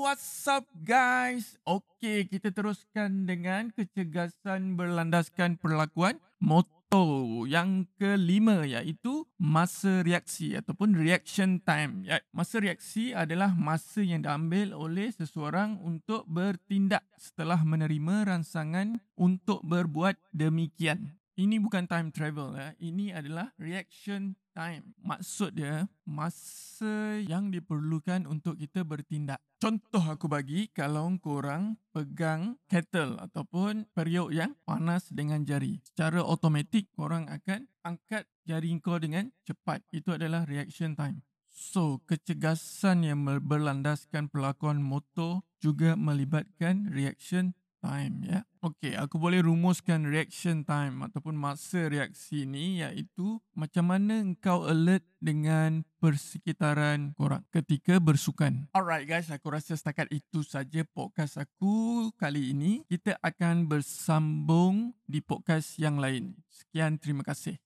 what's up guys? Okey, kita teruskan dengan kecergasan berlandaskan perlakuan moto yang kelima iaitu masa reaksi ataupun reaction time. Ya, masa reaksi adalah masa yang diambil oleh seseorang untuk bertindak setelah menerima rangsangan untuk berbuat demikian. Ini bukan time travel ya. Ini adalah reaction time. Maksud dia masa yang diperlukan untuk kita bertindak. Contoh aku bagi kalau korang pegang kettle ataupun periuk yang panas dengan jari. Secara automatik korang akan angkat jari kau dengan cepat. Itu adalah reaction time. So, kecergasan yang berlandaskan pelakon motor juga melibatkan reaction time ya. Okey, aku boleh rumuskan reaction time ataupun masa reaksi ni iaitu macam mana engkau alert dengan persekitaran korang ketika bersukan. Alright guys, aku rasa setakat itu saja podcast aku kali ini. Kita akan bersambung di podcast yang lain. Sekian, terima kasih.